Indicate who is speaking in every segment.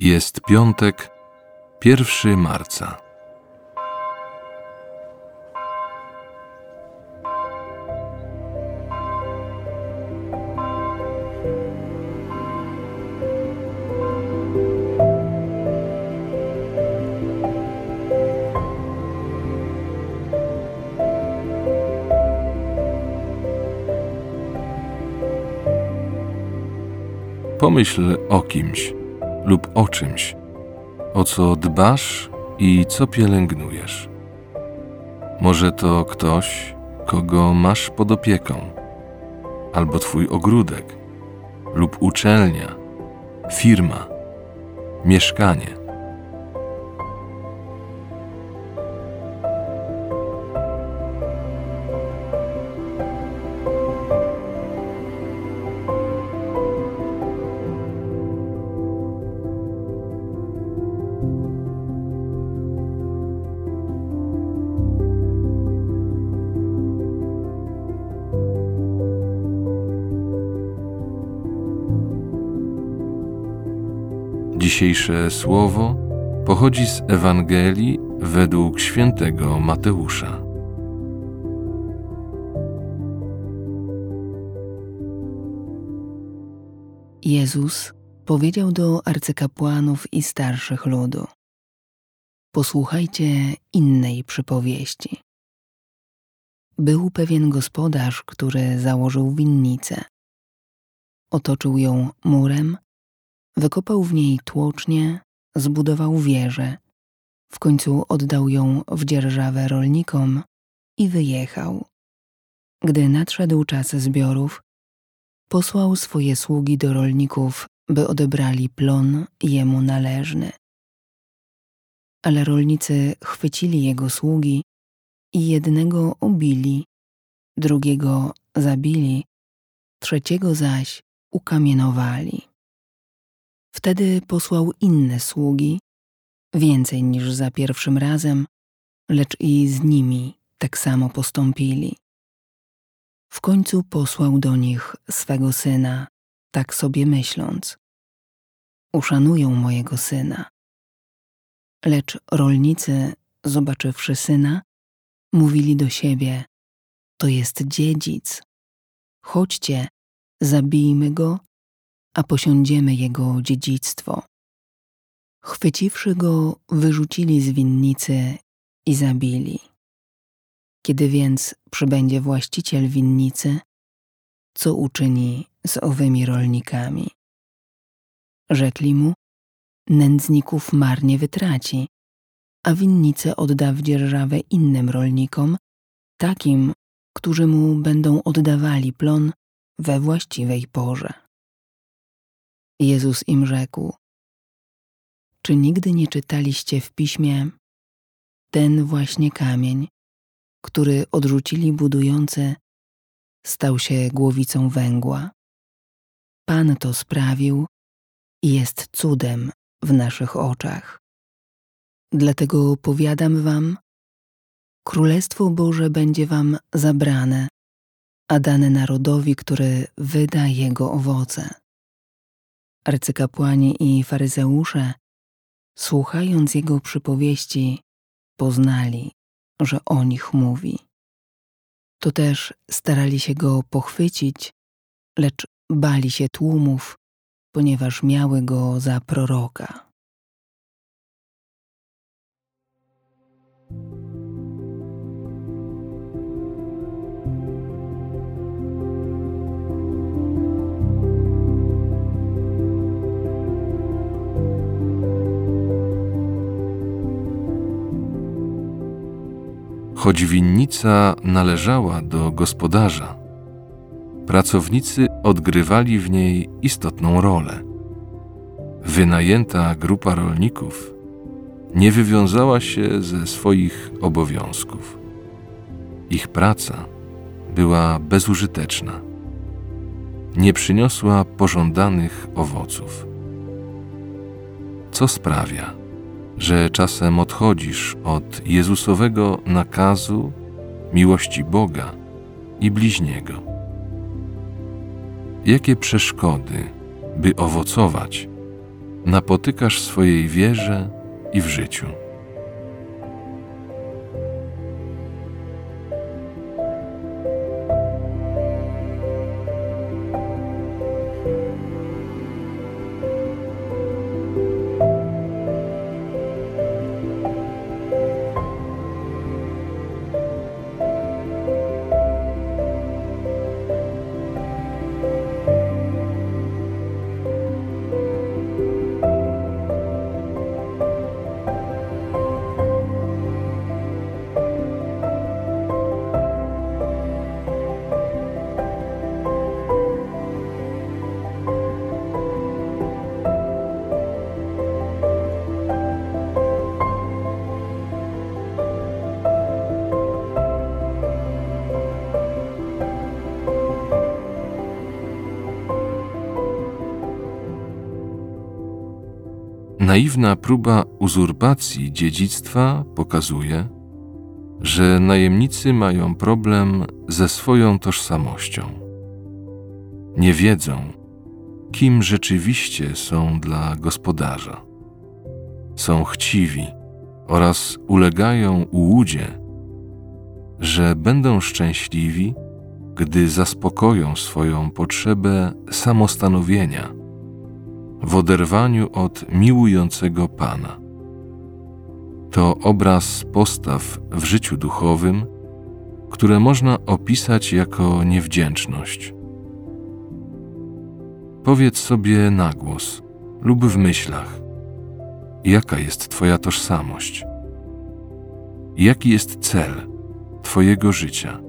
Speaker 1: Jest piątek, 1 marca. Pomyśl o kimś lub o czymś, o co dbasz i co pielęgnujesz. Może to ktoś, kogo masz pod opieką, albo twój ogródek, lub uczelnia, firma, mieszkanie. Dzisiejsze słowo pochodzi z Ewangelii według świętego Mateusza.
Speaker 2: Jezus powiedział do arcykapłanów i starszych ludu: Posłuchajcie innej przypowieści. Był pewien gospodarz, który założył winnicę. Otoczył ją murem Wykopał w niej tłocznie, zbudował wieżę, w końcu oddał ją w dzierżawę rolnikom i wyjechał. Gdy nadszedł czas zbiorów, posłał swoje sługi do rolników, by odebrali plon jemu należny. Ale rolnicy chwycili jego sługi i jednego ubili, drugiego zabili, trzeciego zaś ukamienowali. Wtedy posłał inne sługi, więcej niż za pierwszym razem, lecz i z nimi tak samo postąpili. W końcu posłał do nich swego syna, tak sobie myśląc: Uszanują mojego syna. Lecz rolnicy, zobaczywszy syna, mówili do siebie: To jest dziedzic. Chodźcie, zabijmy go a posiądziemy jego dziedzictwo. Chwyciwszy go, wyrzucili z winnicy i zabili. Kiedy więc przybędzie właściciel winnicy, co uczyni z owymi rolnikami? Rzekli mu, nędzników marnie wytraci, a winnicę odda w dzierżawę innym rolnikom, takim, którzy mu będą oddawali plon we właściwej porze. Jezus im rzekł: Czy nigdy nie czytaliście w piśmie ten właśnie kamień, który odrzucili budujący, stał się głowicą węgła? Pan to sprawił i jest cudem w naszych oczach. Dlatego powiadam wam, Królestwo Boże będzie wam zabrane, a dane narodowi, który wyda jego owoce. Arcykapłani i faryzeusze, słuchając jego przypowieści, poznali, że o nich mówi. To też starali się go pochwycić, lecz bali się tłumów, ponieważ miały go za proroka.
Speaker 1: Choć winnica należała do gospodarza, pracownicy odgrywali w niej istotną rolę. Wynajęta grupa rolników nie wywiązała się ze swoich obowiązków. Ich praca była bezużyteczna. Nie przyniosła pożądanych owoców. Co sprawia, że czasem odchodzisz od Jezusowego nakazu miłości Boga i bliźniego. Jakie przeszkody, by owocować, napotykasz w swojej wierze i w życiu. Naiwna próba uzurpacji dziedzictwa pokazuje, że najemnicy mają problem ze swoją tożsamością. Nie wiedzą, kim rzeczywiście są dla gospodarza. Są chciwi oraz ulegają ułudzie, że będą szczęśliwi, gdy zaspokoją swoją potrzebę samostanowienia w oderwaniu od miłującego Pana. To obraz postaw w życiu duchowym, które można opisać jako niewdzięczność. Powiedz sobie na głos lub w myślach, jaka jest Twoja tożsamość, jaki jest cel Twojego życia.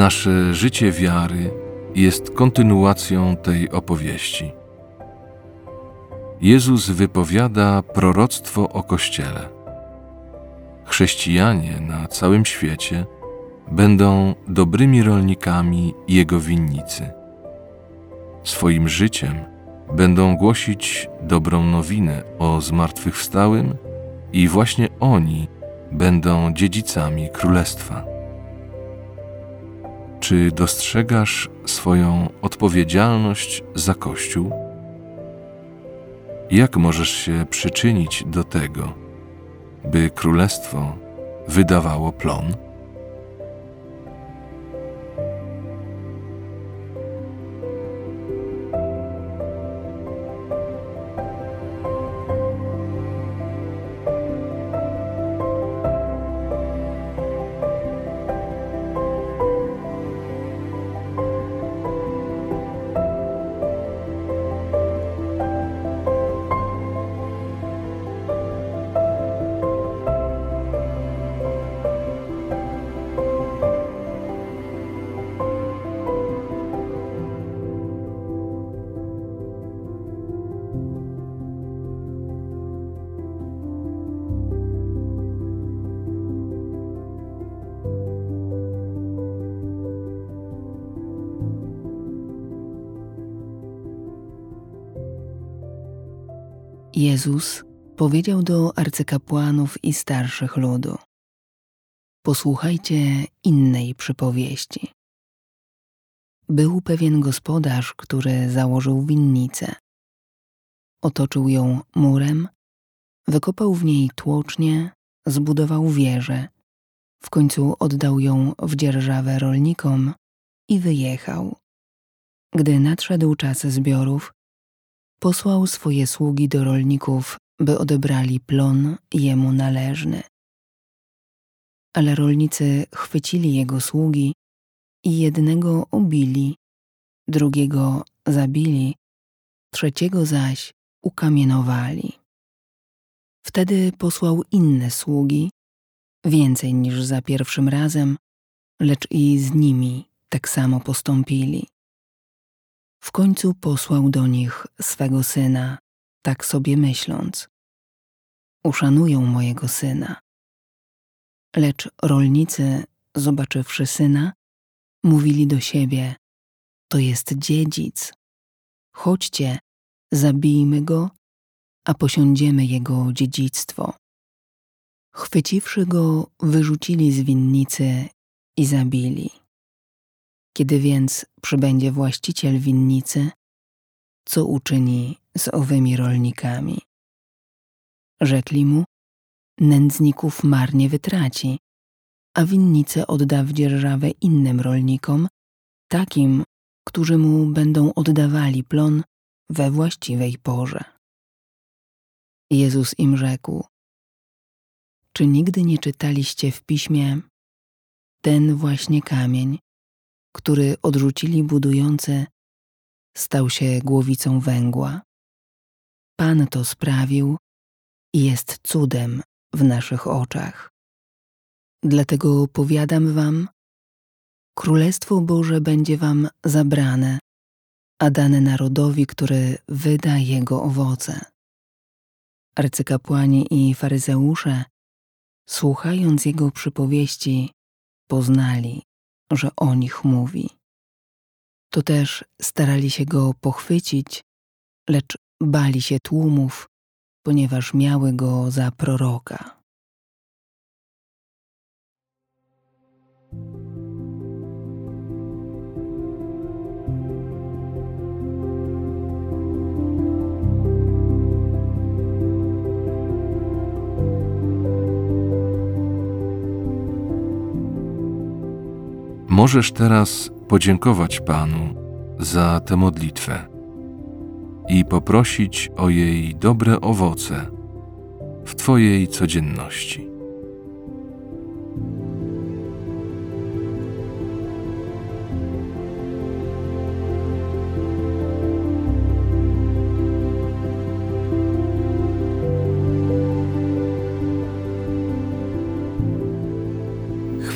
Speaker 1: Nasze życie wiary jest kontynuacją tej opowieści. Jezus wypowiada proroctwo o Kościele. Chrześcijanie na całym świecie będą dobrymi rolnikami Jego winnicy. Swoim życiem będą głosić dobrą nowinę o zmartwychwstałym i właśnie oni będą dziedzicami Królestwa. Czy dostrzegasz swoją odpowiedzialność za Kościół? Jak możesz się przyczynić do tego, by królestwo wydawało plon?
Speaker 2: Jezus powiedział do arcykapłanów i starszych ludu: Posłuchajcie innej przypowieści. Był pewien gospodarz, który założył winnicę. Otoczył ją murem, wykopał w niej tłocznie, zbudował wieżę, w końcu oddał ją w dzierżawę rolnikom i wyjechał. Gdy nadszedł czas zbiorów, posłał swoje sługi do rolników, by odebrali plon jemu należny. Ale rolnicy chwycili jego sługi i jednego ubili, drugiego zabili, trzeciego zaś ukamienowali. Wtedy posłał inne sługi, więcej niż za pierwszym razem, lecz i z nimi tak samo postąpili. W końcu posłał do nich swego syna, tak sobie myśląc: Uszanują mojego syna. Lecz rolnicy, zobaczywszy syna, mówili do siebie: To jest dziedzic. Chodźcie, zabijmy go, a posiądziemy jego dziedzictwo. Chwyciwszy go, wyrzucili z winnicy i zabili. Kiedy więc przybędzie właściciel winnicy, co uczyni z owymi rolnikami? Rzekli mu, nędzników marnie wytraci, a winnicę odda w dzierżawę innym rolnikom, takim, którzy mu będą oddawali plon we właściwej porze. Jezus im rzekł: Czy nigdy nie czytaliście w piśmie ten właśnie kamień, który odrzucili budujący, stał się głowicą węgła? Pan to sprawił i jest cudem w naszych oczach. Dlatego powiadam wam, Królestwo Boże będzie wam zabrane, a dane narodowi, który wyda jego owoce. Arcykapłani i faryzeusze, słuchając jego przypowieści, poznali, że o nich mówi. To też starali się go pochwycić, lecz bali się tłumów, ponieważ miały go za proroka.
Speaker 1: Możesz teraz podziękować Panu za tę modlitwę i poprosić o jej dobre owoce w Twojej codzienności.